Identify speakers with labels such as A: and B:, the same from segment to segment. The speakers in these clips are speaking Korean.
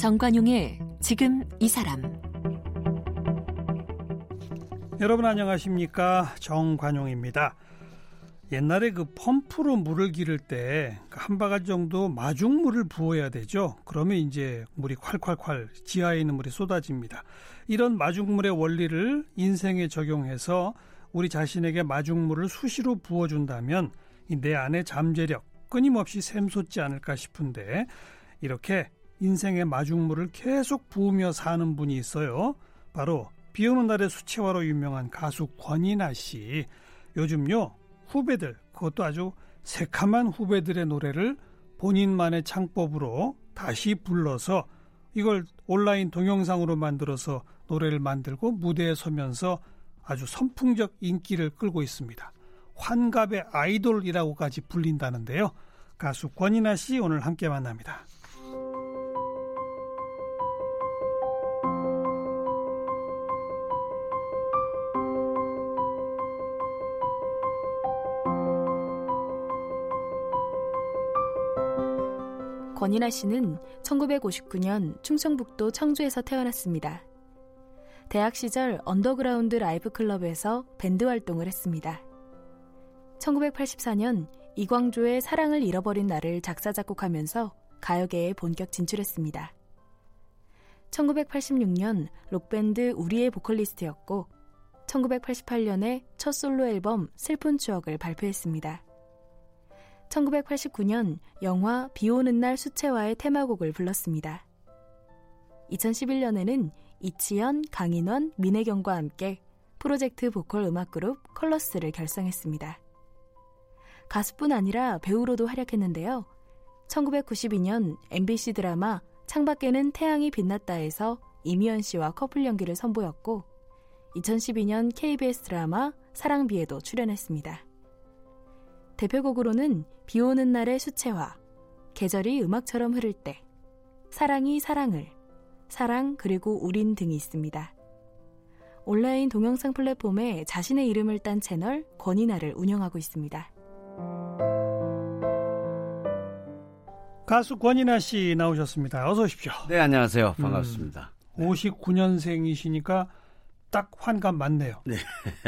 A: 정관용의 지금 이 사람
B: 여러분 안녕하십니까 정관용입니다. 옛날에 그 펌프로 물을 기를 때 한 바가지 정도 마중물을 부어야 되죠. 그러면 이제 물이 콸콸콸 지하에 있는 물이 쏟아집니다. 이런 마중물의 원리를 인생에 적용해서 우리 자신에게 마중물을 수시로 부어준다면 내 안에 잠재력 끊임없이 샘솟지 않을까 싶은데 이렇게 인생의 마중물을 계속 부으며 사는 분이 있어요. 바로 비 오는 날의 수채화로 유명한 가수 권이나 씨. 요즘요 후배들 그것도 아주 새카만 후배들의 노래를 본인만의 창법으로 다시 불러서 이걸 온라인 동영상으로 만들어서 노래를 만들고 무대에 서면서 아주 선풍적 인기를 끌고 있습니다. 환갑의 아이돌이라고까지 불린다는데요. 가수 권인하 씨 오늘 함께 만납니다.
C: 권인하 씨는 1959년 충청북도 청주에서 태어났습니다. 대학 시절 언더그라운드 라이브 클럽에서 밴드 활동을 했습니다. 1984년 이광조의 사랑을 잃어버린 나를 작사 작곡하면서 가요계에 본격 진출했습니다. 1986년 록밴드 우리의 보컬리스트였고 1988년에 첫 솔로 앨범 슬픈 추억을 발표했습니다. 1989년 영화 비 오는 날 수채화의 테마곡을 불렀습니다. 2011년에는 이치현, 강인원, 민혜경과 함께 프로젝트 보컬 음악 그룹 컬러스를 결성했습니다. 가수뿐 아니라 배우로도 활약했는데요. 1992년 MBC 드라마 창밖에는 태양이 빛났다에서 이미연 씨와 커플 연기를 선보였고 2012년 KBS 드라마 사랑비에도 출연했습니다. 대표곡으로는 비 오는 날의 수채화, 계절이 음악처럼 흐를 때, 사랑이 사랑을, 사랑 그리고 우린 등이 있습니다. 온라인 동영상 플랫폼에 자신의 이름을 딴 채널 권이나를 운영하고 있습니다.
B: 가수 권이나 씨 나오셨습니다. 어서 오십시오.
D: 네, 안녕하세요. 반갑습니다.
B: 음, 59년생이시니까 딱 환갑 맞네요. 네.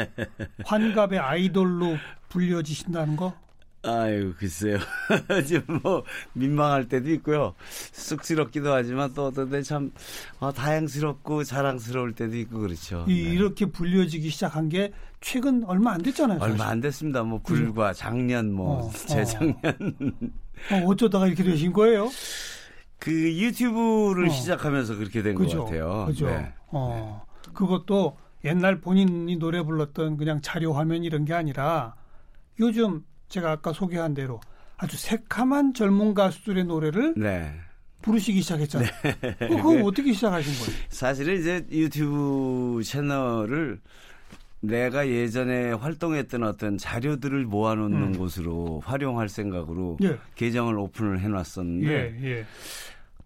B: 환갑의 아이돌로 불려지신다는 거?
D: 아유, 글쎄요. 지금 뭐, 민망할 때도 있고요. 쑥스럽기도 하지만 또 어떤 때참 어, 다양스럽고 자랑스러울 때도 있고 그렇죠.
B: 이, 네. 이렇게 불려지기 시작한 게 최근 얼마 안 됐잖아요. 사실.
D: 얼마 안 됐습니다. 뭐, 불과 작년, 뭐, 어, 재작년.
B: 어. 어, 어쩌다가 이렇게 되신 거예요?
D: 그 유튜브를 어. 시작하면서 그렇게 된 것 같아요.
B: 그죠. 네. 어. 그것도 옛날 본인이 노래 불렀던 그냥 자료 화면 이런 게 아니라 요즘 제가 아까 소개한 대로 아주 새카만 젊은 가수들의 노래를 네. 부르시기 시작했잖아요. 네. 그거 어떻게 시작하신 거예요?
D: 사실은 이제 유튜브 채널을 내가 예전에 활동했던 어떤 자료들을 모아놓는 음. 곳으로 활용할 생각으로 예. 계정을 오픈을 해놨었는데 예, 예.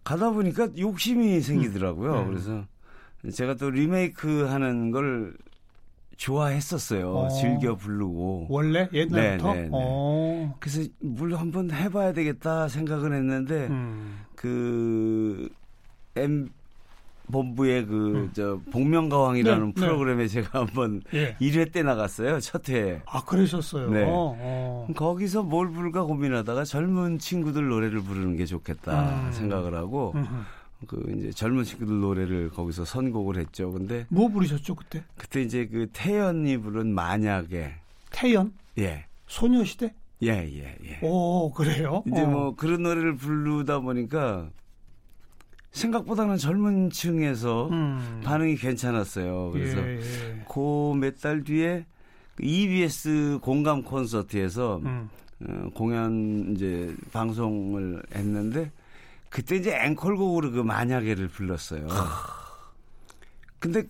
D: 가다 보니까 욕심이 생기더라고요. 음. 그래서 제가 또 리메이크 하는 걸 좋아했었어요. 어. 즐겨 부르고.
B: 원래 옛날부터. 네, 네, 네. 어.
D: 그래서 물론 한번 해봐야 되겠다 생각은 했는데 음. 그 M 본부의 그저 음. 복면가왕이라는 네, 네, 프로그램에 제가 한번 예. 1회 때 나갔어요. 첫 회.
B: 아 그러셨어요. 네. 어.
D: 거기서 뭘 부를까 고민하다가 젊은 친구들 노래를 부르는 게 좋겠다 음. 생각을 하고. 음흠. 그 이제 젊은 친구들 노래를 거기서 선곡을 했죠. 근데
B: 뭐 부르셨죠 그때?
D: 그때 이제 그 태연이 부른 만약에
B: 태연?
D: 예.
B: 소녀시대?
D: 예, 예, 예.
B: 오, 그래요?
D: 이제 어. 뭐 그런 노래를 부르다 보니까 생각보다는 젊은 층에서 음. 반응이 괜찮았어요. 그래서 예, 예. 그몇 달 뒤에 EBS 공감 콘서트에서 음. 어, 공연 이제 방송을 했는데 그때 이제 앵콜곡으로 그 만약에를 불렀어요. 근데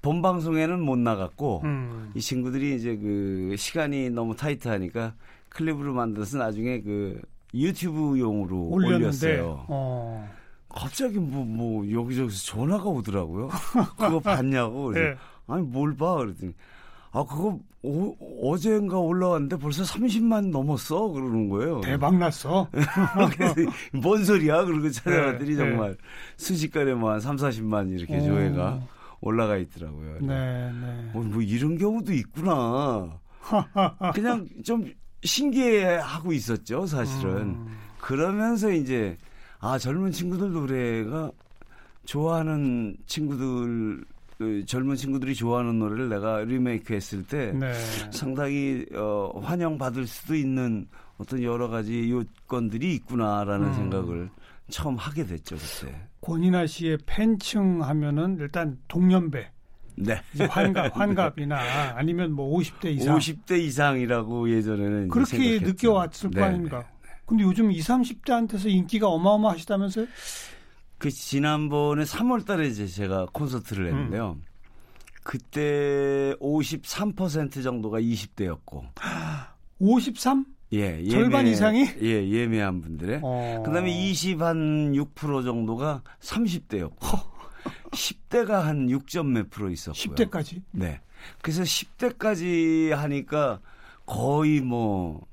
D: 본 방송에는 못 나갔고 음. 이 친구들이 이제 그 시간이 너무 타이트하니까 클립으로 만들어서 나중에 그 유튜브용으로 올렸는데, 올렸어요. 어. 갑자기 뭐, 뭐, 여기저기서 전화가 오더라고요. 그거 봤냐고. 그래서, 네. 아니, 뭘 봐? 그랬더니, 아 그거 오, 어젠가 올라왔는데 벌써 30만 넘었어 그러는 거예요.
B: 대박 났어.
D: 뭔 소리야? 그러고 찾아봤더니 네, 정말 네. 순식간에 뭐한 3, 40만 이렇게 오. 조회가 올라가 있더라고요. 네, 네. 어, 뭐 이런 경우도 있구나. 그냥 좀 신기해하고 있었죠, 사실은. 음. 그러면서 이제 아 젊은 친구들 노래가 좋아하는 친구들 그 젊은 친구들이 좋아하는 노래를 내가 리메이크 했을 때 네. 상당히 어, 환영받을 수도 있는 어떤 여러 가지 요건들이 있구나라는 음. 생각을 처음 하게 됐죠 그때.
B: 권인아 씨의 팬층 하면은 일단 동년배. 네. 환갑, 환갑이나 아니면 뭐 50대 이상.
D: 50대 이상이라고 예전에는
B: 그렇게 느껴왔을 네. 거 아닙니까? 네. 근데 요즘 20, 30대한테서 인기가 어마어마하시다면서요?
D: 그 지난번에 3월 달에 이제 제가 콘서트를 했는데요. 음. 그때 53% 정도가 20대였고.
B: 53?
D: 예, 예매,
B: 절반 이상이?
D: 예, 예매한 분들의. 어. 그 다음에 20 한 6% 정도가 30대였고. 10대가 한 6점 몇 프로 있었고요.
B: 10대까지?
D: 네. 그래서 10대까지 하니까 거의 뭐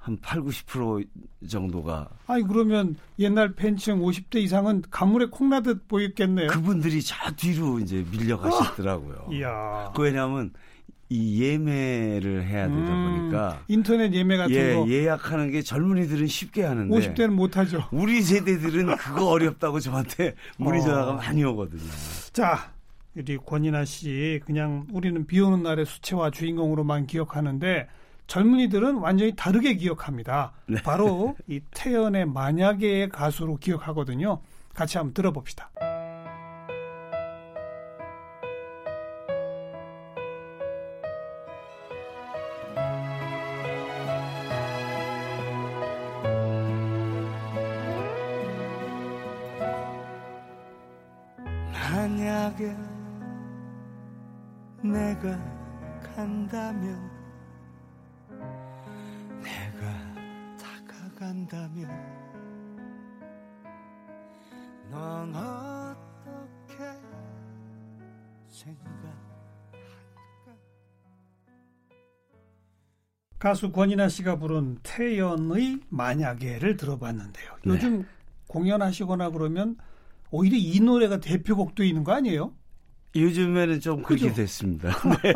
D: 한 8, 90% 정도가.
B: 아니 그러면 옛날 팬층 50대 이상은 가물에 콩나듯 보였겠네요.
D: 그분들이 저 뒤로 이제 밀려가시더라고요.
B: 이야.
D: 그 왜냐하면 이 예매를 해야 되다 음, 보니까
B: 인터넷 예매 같은
D: 예,
B: 거
D: 예약하는 게 젊은이들은 쉽게 하는데
B: 50대는 못 하죠.
D: 우리 세대들은 그거 어렵다고 저한테 문의 어. 전화가 어. 많이 오거든요.
B: 자, 우리 권인아 씨 그냥 우리는 비 오는 날의 수채화 주인공으로만 기억하는데 젊은이들은 완전히 다르게 기억합니다. 네. 바로 이 태연의 만약의 가수로 기억하거든요. 같이 한번 들어봅시다. 가수 권인아 씨가 부른 태연의 만약에를 들어봤는데요. 네. 요즘 네. 공연하시거나 그러면 오히려 이 노래가 대표곡도 있는 거 아니에요?
D: 요즘에는 좀 그렇게 그죠? 됐습니다. 네.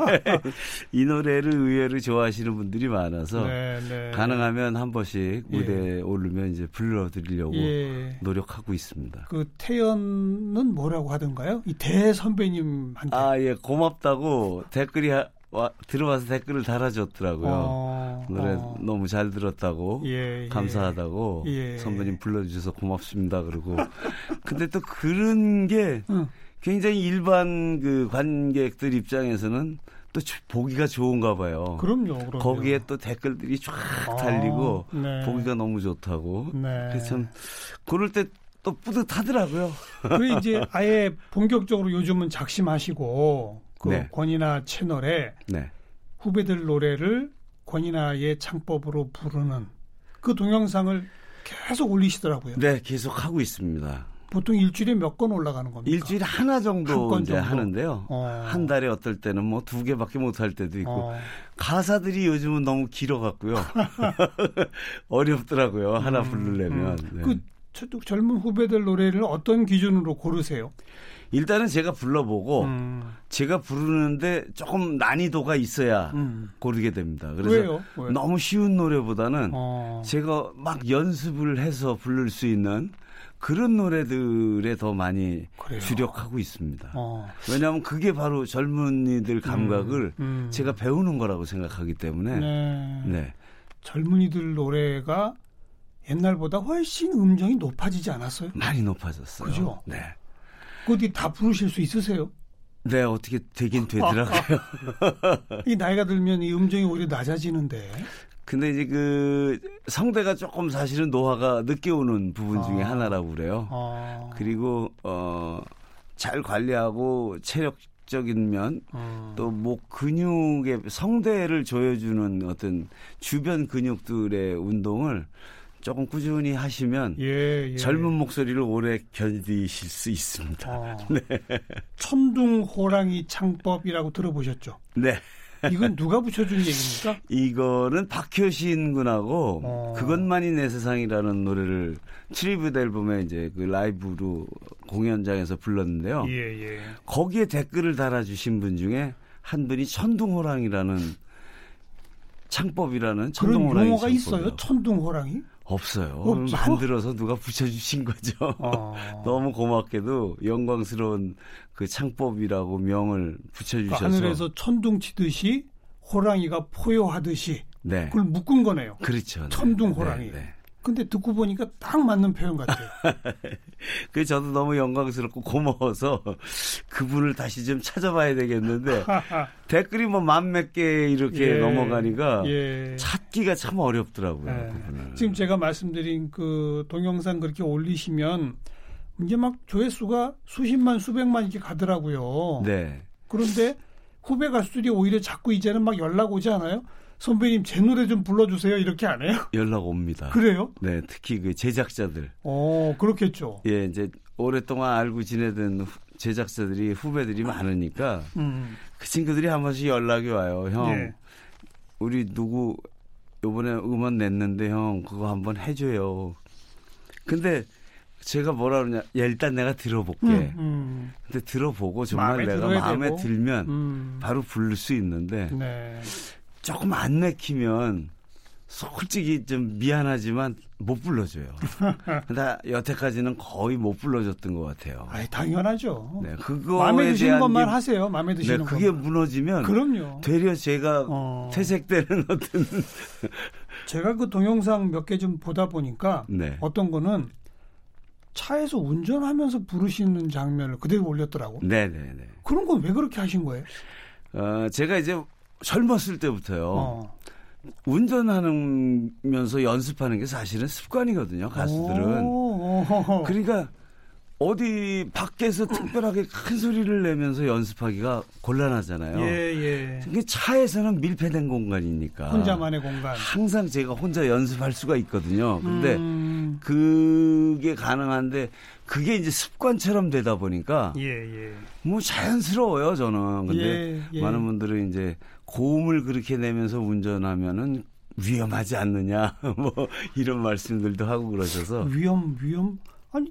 D: 이 노래를 의외로 좋아하시는 분들이 많아서 네, 네. 가능하면 한 번씩 무대에 예. 오르면 이제 불러드리려고 예. 노력하고 있습니다.
B: 그 태연은 뭐라고 하던가요? 이 대선배님한테.
D: 아, 예, 고맙다고 댓글이 하, 와, 들어와서 댓글을 달아줬더라고요. 어, 노래 어. 너무 잘 들었다고, 예, 예. 감사하다고, 예. 선배님 불러주셔서 고맙습니다. 그러고. 근데 또 그런 게 응. 굉장히 일반 그 관객들 입장에서는 또 보기가 좋은가 봐요.
B: 그럼요. 그럼요.
D: 거기에 또 댓글들이 쫙 아, 달리고 네. 보기가 너무 좋다고. 네. 그래서 참 그럴 때 또 뿌듯하더라고요.
B: 그 이제 아예 본격적으로 요즘은 작심하시고 그 네. 권이나 채널에 네. 후배들 노래를 권이나의 창법으로 부르는 그 동영상을 계속 올리시더라고요.
D: 네, 계속 하고 있습니다.
B: 보통 일주일에 몇 건 올라가는 겁니까?
D: 일주일에 하나 정도 이제 정도? 하는데요. 어. 한 달에 어떨 때는 뭐 두 개밖에 못 할 때도 있고 어. 가사들이 요즘은 너무 길어갖고요. 어렵더라고요. 하나 음, 부르려면. 음.
B: 네. 그 젊은 후배들 노래를 어떤 기준으로 고르세요?
D: 일단은 제가 불러보고 음. 제가 부르는데 조금 난이도가 있어야 음. 고르게 됩니다. 그래서 왜요? 왜요? 너무 쉬운 노래보다는 어. 제가 막 연습을 해서 부를 수 있는 그런 노래들에 더 많이 그래요. 주력하고 있습니다. 어. 왜냐하면 그게 바로 젊은이들 감각을 음, 음. 제가 배우는 거라고 생각하기 때문에 네. 네.
B: 젊은이들 노래가 옛날보다 훨씬 음정이 높아지지 않았어요?
D: 많이 높아졌어요.
B: 그죠?
D: 네.
B: 그 어디 다 부르실 수 있으세요?
D: 네, 어떻게 되긴 되더라고요.
B: 이 나이가 들면 이 음정이 오히려 낮아지는데.
D: 근데 이제 그 성대가 조금 사실은 노화가 늦게 오는 부분 중에 아. 하나라고 그래요. 아. 그리고 어 잘 관리하고 체력 적인 면, 아. 또목 근육의 성대를 조여주는 어떤 주변 근육들의 운동을 조금 꾸준히 하시면 예, 예. 젊은 목소리를 오래 견디실 수 있습니다. 아. 네.
B: 천둥 호랑이 창법이라고 들어보셨죠?
D: 네.
B: 이건 누가 붙여준 얘기입니까?
D: 이거는 박효신 군하고 어. 그것만이 내 세상이라는 노래를 tribute 앨범에 이제 그 라이브로 공연장에서 불렀는데요. 예, 예. 거기에 댓글을 달아주신 분 중에 한 분이 천둥호랑이라는 창법이라는 천둥호랑이
B: 용어가 있어요? 천둥호랑이?
D: 없어요. 없죠? 만들어서 누가 붙여주신 거죠. 어. 너무 고맙게도 영광스러운 그 창법이라고 명을 붙여주셔서 그러니까
B: 하늘에서 천둥 치듯이 호랑이가 포효하듯이 네. 그걸 묶은 거네요.
D: 그렇죠.
B: 천둥 호랑이. 네, 네. 근데 듣고 보니까 딱 맞는 표현 같아요.
D: 그 저도 너무 영광스럽고 고마워서 그분을 다시 좀 찾아봐야 되겠는데 댓글이 뭐 만 몇 개 이렇게 예, 넘어가니까 예. 찾기가 참 어렵더라고요. 예.
B: 지금 제가 말씀드린 그 동영상 그렇게 올리시면 이제 막 조회수가 수십만 수백만 이렇게 가더라고요. 네. 그런데 후배 가수들이 오히려 자꾸 이제는 막 연락 오지 않아요? 선배님 제 노래 좀 불러주세요 이렇게 안 해요?
D: 연락 옵니다.
B: 그래요?
D: 네, 특히 그 제작자들.
B: 어, 그렇겠죠.
D: 예, 이제 오랫동안 알고 지내던 제작자들이 후배들이 많으니까 음. 그 친구들이 한 번씩 연락이 와요. 형, 예. 우리 누구 요번에 음원 냈는데 형 그거 한번 해줘요. 근데 제가 뭐라 그러냐, 야, 일단 내가 들어볼게. 음, 음. 근데 들어보고 정말 마음에 내가 마음에 되고. 들면 음. 바로 부를 수 있는데 네. 조금 안 내키면 솔직히 좀 미안하지만 못 불러줘요. 나 여태까지는 거의 못 불러줬던 것 같아요.
B: 아, 당연하죠.
D: 네, 그거
B: 마음에 드시는 것만 게, 하세요. 마음에 드시는 네,
D: 그게 것만. 무너지면 그럼요. 되려 제가 어. 퇴색되는 어떤
B: 제가 그 동영상 몇 개 좀 보다 보니까 네. 어떤 거는 차에서 운전하면서 부르시는 장면을 그대로 올렸더라고.
D: 네네네. 네, 네.
B: 그런 건 왜 그렇게 하신 거예요?
D: 어, 제가 이제 젊었을 때부터요. 어. 운전하면서 연습하는 게 사실은 습관이거든요. 가수들은. 그러니까 어디 밖에서 특별하게 큰 소리를 내면서 연습하기가 곤란하잖아요. 예, 예. 차에서는 밀폐된 공간이니까.
B: 혼자만의 공간.
D: 항상 제가 혼자 연습할 수가 있거든요. 근데 음. 그게 가능한데 그게 이제 습관처럼 되다 보니까 예, 예. 뭐 자연스러워요, 저는. 근데 예, 예. 많은 분들은 이제 고음을 그렇게 내면서 운전하면은 위험하지 않느냐 뭐 이런 말씀들도 하고 그러셔서
B: 위험 위험 아니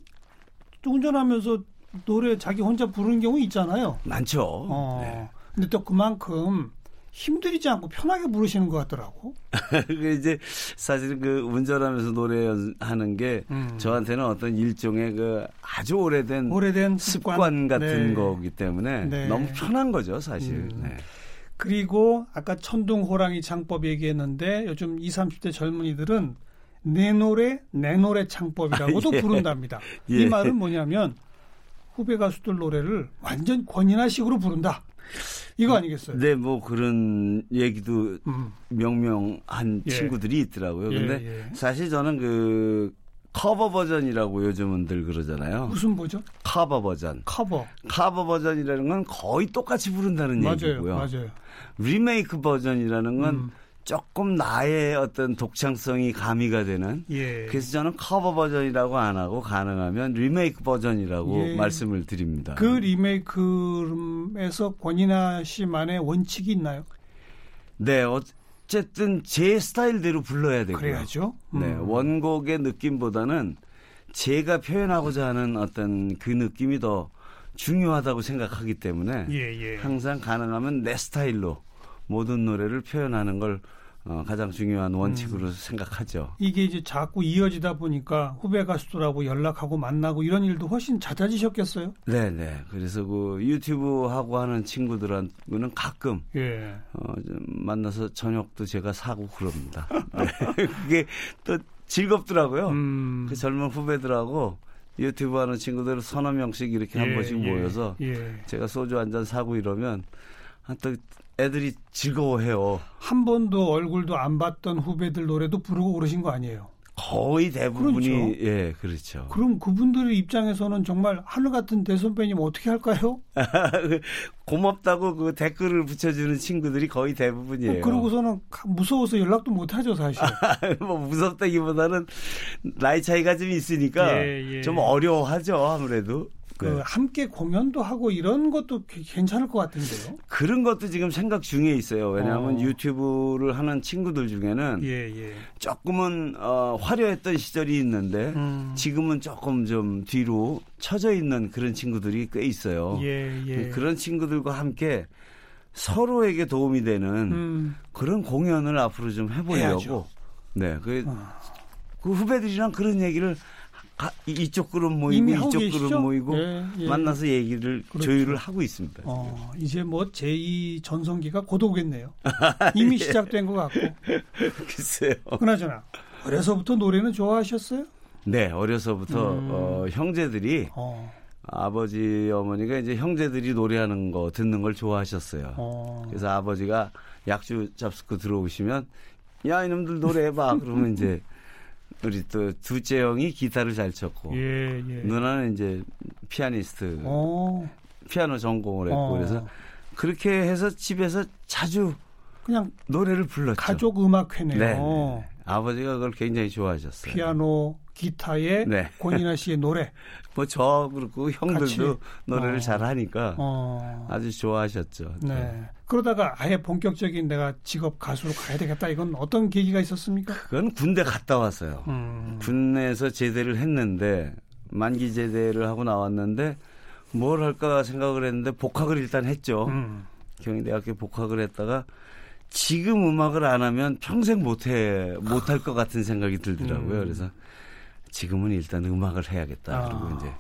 B: 운전하면서 노래 자기 혼자 부르는 경우 있잖아요.
D: 많죠.
B: 어. 네. 근데 또 그만큼 힘들이지 않고 편하게 부르시는 것 같더라고.
D: 그 이제 사실은 그 운전하면서 노래하는 게 음. 저한테는 어떤 일종의 그 아주 오래된 오래된 습관, 습관 같은 네. 거기 때문에 네. 너무 편한 거죠, 사실. 음. 네.
B: 그리고 아까 천둥 호랑이 창법 얘기했는데 요즘 20, 30대 젊은이들은 네 노래 내 노래 창법이라고도 아, 예. 부른답니다. 예. 이 말은 뭐냐면 후배 가수들 노래를 완전 권인하식으로 부른다. 이거 아니겠어요?
D: 네, 뭐 그런 얘기도 음. 명명한 예. 친구들이 있더라고요. 예, 근데 예. 사실 저는 그 커버 버전이라고 요즘은 늘 그러잖아요.
B: 무슨 버전?
D: 커버 버전.
B: 커버.
D: 커버 버전이라는 건 거의 똑같이 부른다는 맞아요, 얘기고요. 맞아요. 리메이크 버전이라는 건 음. 조금 나의 어떤 독창성이 가미가 되는. 예. 그래서 저는 커버 버전이라고 안 하고 가능하면 리메이크 버전이라고 예. 말씀을 드립니다.
B: 그 리메이크에서 권인하 씨만의 원칙이 있나요?
D: 네, 어쨌든 제 스타일대로 불러야 되고요.
B: 그래야죠.
D: 음. 네, 원곡의 느낌보다는 제가 표현하고자 하는 어떤 그 느낌이 더 중요하다고 생각하기 때문에 예, 예. 항상 가능하면 내 스타일로 모든 노래를 표현하는 걸 어, 가장 중요한 원칙으로 음. 생각하죠.
B: 이게 이제 자꾸 이어지다 보니까 후배 가수들하고 연락하고 만나고 이런 일도 훨씬 잦아지셨겠어요?
D: 네, 네. 그래서 그 유튜브 하고 하는 친구들한테는 가끔 예. 어, 좀 만나서 저녁도 제가 사고 그럽니다. 네. 그게 또 즐겁더라고요. 음. 그 젊은 후배들하고 유튜브 하는 친구들 서너 명씩 이렇게 예, 한 번씩 예, 모여서 예. 제가 소주 한 잔 사고 이러면 또 애들이 즐거워해요.
B: 한 번도 얼굴도 안 봤던 후배들 노래도 부르고 그러신 거 아니에요?
D: 거의 대부분이 그렇죠. 예 그렇죠.
B: 그럼 그분들 입장에서는 정말 하늘 같은 대선배님 어떻게 할까요?
D: 고맙다고 그 댓글을 붙여주는 친구들이 거의 대부분이에요.
B: 그러고서는 무서워서 연락도 못 하죠 사실.
D: 뭐 무섭다기보다는 나이 차이가 좀 있으니까 예, 예. 좀 어려워하죠 아무래도.
B: 그 네. 함께 공연도 하고 이런 것도 괜찮을 것 같은데요.
D: 그런 것도 지금 생각 중에 있어요. 왜냐하면 어. 유튜브를 하는 친구들 중에는
B: 예, 예.
D: 조금은 어, 화려했던 시절이 있는데 음. 지금은 조금 좀 뒤로 처져 있는 그런 친구들이 꽤 있어요.
B: 예, 예.
D: 그런 친구들과 함께 서로에게 도움이 되는 음. 그런 공연을 앞으로 좀 해보려고. 해야죠. 네, 그, 어. 그 후배들이랑 그런 얘기를 아, 이쪽 그룹 모이고 이쪽 계시죠? 그룹 모이고 예, 예. 만나서 얘기를 그렇죠. 조율을 하고 있습니다.
B: 어, 이제 뭐 제2 전성기가 곧 오겠네요. 이미 예. 시작된 것 같고.
D: 글쎄요.
B: 그나저나 어려서부터 노래는 좋아하셨어요?
D: 네, 어려서부터 음. 어, 형제들이 어. 아버지 어머니가 이제 형제들이 노래하는 거 듣는 걸 좋아하셨어요. 어. 그래서 아버지가 약주 잡수고 들어오시면 야 이놈들 노래해봐 그러면 이제 우리 또 둘째 형이 기타를 잘 쳤고
B: 예, 예.
D: 누나는 이제 피아니스트 오. 어. 피아노 전공을 했고 어. 그래서 그렇게 해서 집에서 자주 그냥 노래를 불렀죠.
B: 가족 음악회네요. 네, 네.
D: 아버지가 그걸 굉장히 좋아하셨어요.
B: 피아노, 기타에 네. 권인아 씨의 노래.
D: 뭐 저 그렇고 형들도 같이. 노래를 어. 잘하니까 어. 아주 좋아하셨죠.
B: 네. 네. 그러다가 아예 본격적인 내가 직업 가수로 가야 되겠다 이건 어떤 계기가 있었습니까?
D: 그건 군대 갔다 왔어요. 음. 군내에서 제대를 했는데 만기 제대를 하고 나왔는데 뭘 할까 생각을 했는데 복학을 일단 했죠. 음. 경희대학교 복학을 했다가 지금 음악을 안 하면 평생 못해 못할 것 같은 생각이 들더라고요. 음. 그래서 지금은 일단 음악을 해야겠다. 아. 그리고 이제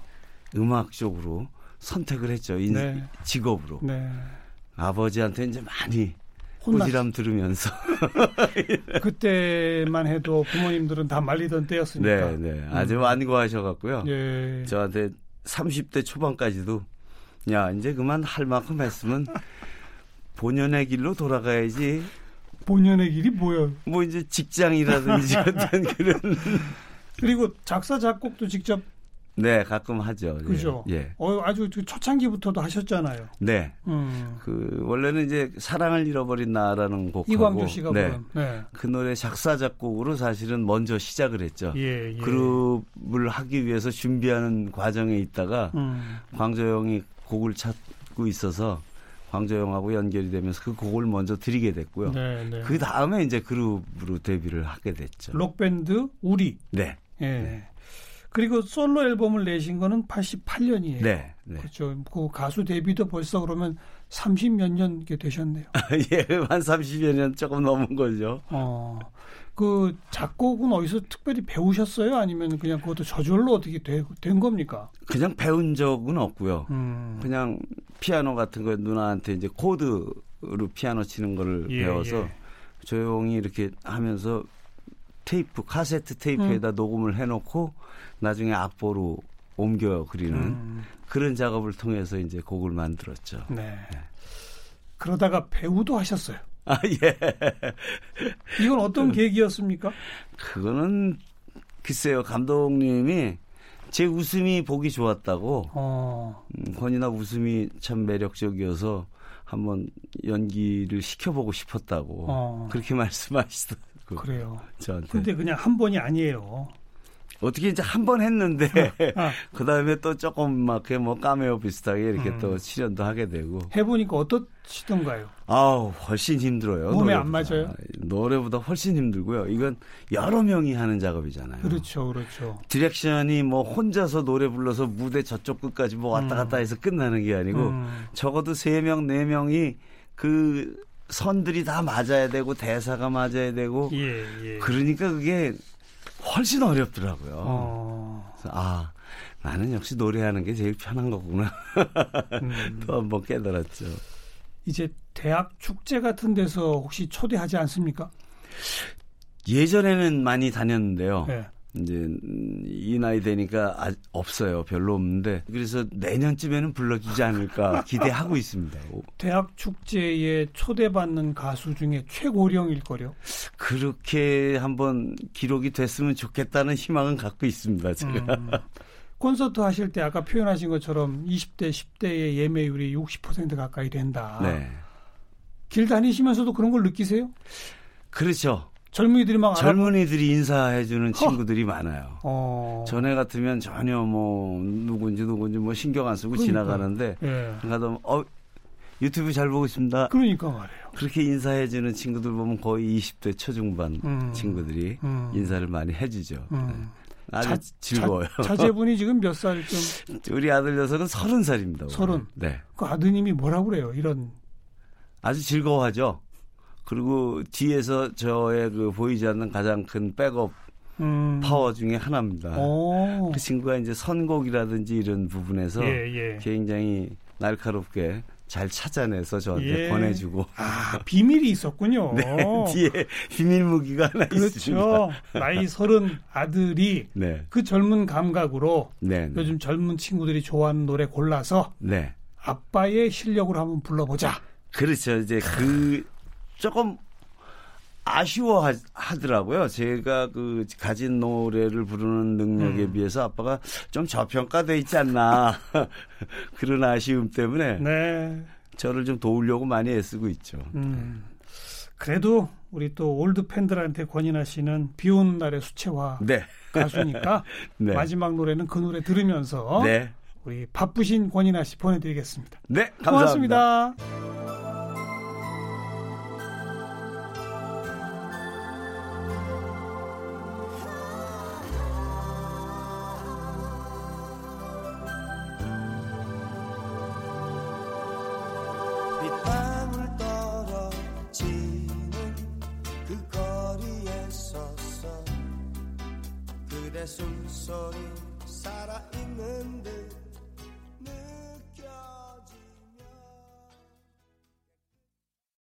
D: 음악 쪽으로 선택을 했죠. 인, 네. 직업으로.
B: 네.
D: 아버지한테 이제 많이 꾸지람 들으면서
B: 그때만 해도 부모님들은 다 말리던 때였으니까.
D: 네, 네. 아주 음. 완고하셔갖고요. 예. 저한테 30대 초반까지도 야 이제 그만 할 만큼 했으면 본연의 길로 돌아가야지.
B: 본연의 길이 뭐야?
D: 뭐 이제 직장이라든지 어떤 그런.
B: 그리고 작사 작곡도 직접
D: 네, 가끔 하죠.
B: 예. 그죠. 예. 어, 아주 그 초창기부터도 하셨잖아요.
D: 네. 음. 그 원래는 이제 사랑을 잃어버린 나라는 곡하고
B: 이광조 씨가 네. 부른
D: 네. 그 노래 작사 작곡으로 사실은 먼저 시작을 했죠.
B: 예, 예.
D: 그룹을 하기 위해서 준비하는 과정에 있다가 음. 광조영이 곡을 찾고 있어서 광조영하고 연결이 되면서 그 곡을 먼저 드리게 됐고요. 네, 네. 그 다음에 이제 그룹으로 데뷔를 하게 됐죠.
B: 록밴드 우리.
D: 네.
B: 예. 네. 그리고 솔로 앨범을 내신 거는 88년이에요.
D: 네, 네.
B: 그렇죠. 그 가수 데뷔도 벌써 그러면 30몇 년 되셨네요.
D: 예, 한 30여 년 조금 넘은 거죠.
B: 어. 그 작곡은 어디서 특별히 배우셨어요? 아니면 그냥 그것도 저절로 어떻게 되, 된 겁니까?
D: 그냥 배운 적은 없고요. 음. 그냥 피아노 같은 거 누나한테 이제 코드로 피아노 치는 거를 예, 배워서 예. 조용히 이렇게 하면서 테이프 카세트 테이프에다 음. 녹음을 해놓고 나중에 악보로 옮겨 그리는 음. 그런 작업을 통해서 이제 곡을 만들었죠.
B: 네. 네. 그러다가 배우도 하셨어요.
D: 아 예.
B: 이건 어떤 계기였습니까?
D: 그거는 글쎄요 감독님이 제 웃음이 보기 좋았다고. 어. 음, 권이나 웃음이 참 매력적이어서 한번 연기를 시켜보고 싶었다고 어. 그렇게 말씀하시더라고요.
B: 그 래요.
D: 저한테.
B: 근데 그냥 한 번이 아니에요.
D: 어떻게 이제 한 번 했는데 아. 그 다음에 또 조금 막뭐 까메오 비슷하게 이렇게 음. 또 출연도 하게 되고
B: 해보니까 어떻시던가요?
D: 아우 훨씬 힘들어요.
B: 몸에 노래보다. 안 맞아요?
D: 노래보다 훨씬 힘들고요. 이건 여러 명이 하는 작업이잖아요.
B: 그렇죠, 그렇죠.
D: direction이 뭐 혼자서 노래 불러서 무대 저쪽 끝까지 뭐 왔다 갔다 해서 끝나는 게 아니고 음. 적어도 세 명, 네 명이 그 선들이 다 맞아야 되고 대사가 맞아야 되고
B: 예, 예.
D: 그러니까 그게 훨씬 어렵더라고요. 어. 아, 나는 역시 노래하는 게 제일 편한 거구나. 음. 또 한 번 깨달았죠.
B: 이제 대학 축제 같은 데서 혹시 초대하지 않습니까?
D: 예전에는 많이 다녔는데요. 네. 이제 이 나이 되니까 아, 없어요. 별로 없는데 그래서 내년쯤에는 불러주지 않을까 기대하고 있습니다.
B: 대학 축제에 초대받는 가수 중에 최고령일 거요.
D: 그렇게 한번 기록이 됐으면 좋겠다는 희망은 갖고 있습니다. 제가. 음.
B: 콘서트 하실 때 아까 표현하신 것처럼 20대, 10대의 예매율이 60% 가까이 된다.
D: 네.
B: 길 다니시면서도 그런 걸 느끼세요?
D: 그렇죠.
B: 젊은이들이 막
D: 젊은이들이 인사해주는 친구들이 많아요. 어. 전에 같으면 전혀 뭐 누군지 누군지 뭐 신경 안 쓰고 그러니까. 지나가는데 예. 가다 어 유튜브 잘 보고 있습니다.
B: 그러니까 말이에요.
D: 그렇게 인사해주는 친구들 보면 거의 20대 초중반 음. 친구들이 음. 인사를 많이 해주죠. 음. 네. 아주 자, 즐거워요.
B: 자, 제분이 지금 몇 살쯤?
D: 우리 아들 녀석은 서른 살입니다.
B: 서른. 네. 그 아드님이 뭐라 그래요? 이런.
D: 아주 즐거워하죠. 그리고 뒤에서 저의 그 보이지 않는 가장 큰 백업 음. 파워 중에 하나입니다. 오. 그 친구가 이제 선곡이라든지 이런 부분에서 예, 예. 굉장히 날카롭게 잘 찾아내서 저한테 예. 보내주고.
B: 아, 비밀이 있었군요.
D: 네, 뒤에 비밀 무기가 하나
B: 그렇죠.
D: 있습니다.
B: 나이 서른 아들이 네. 그 젊은 감각으로 네, 네, 요즘 젊은 친구들이 좋아하는 노래 골라서 네. 아빠의 실력으로 한번 불러보자.
D: 그렇죠. 이제 그 조금 아쉬워하더라고요. 제가 그 가진 노래를 부르는 능력에 음. 비해서 아빠가 좀 저평가돼 있지 않나 그런 아쉬움 때문에 네. 저를 좀 도우려고 많이 애쓰고 있죠. 음.
B: 그래도 우리 또 올드 팬들한테 권인하 씨는 비 오는 날의 수채화 네. 가수니까 네. 마지막 노래는 그 노래 들으면서 네. 우리 바쁘신 권인하 씨 보내드리겠습니다.
D: 네, 감사합니다.
B: 고맙습니다.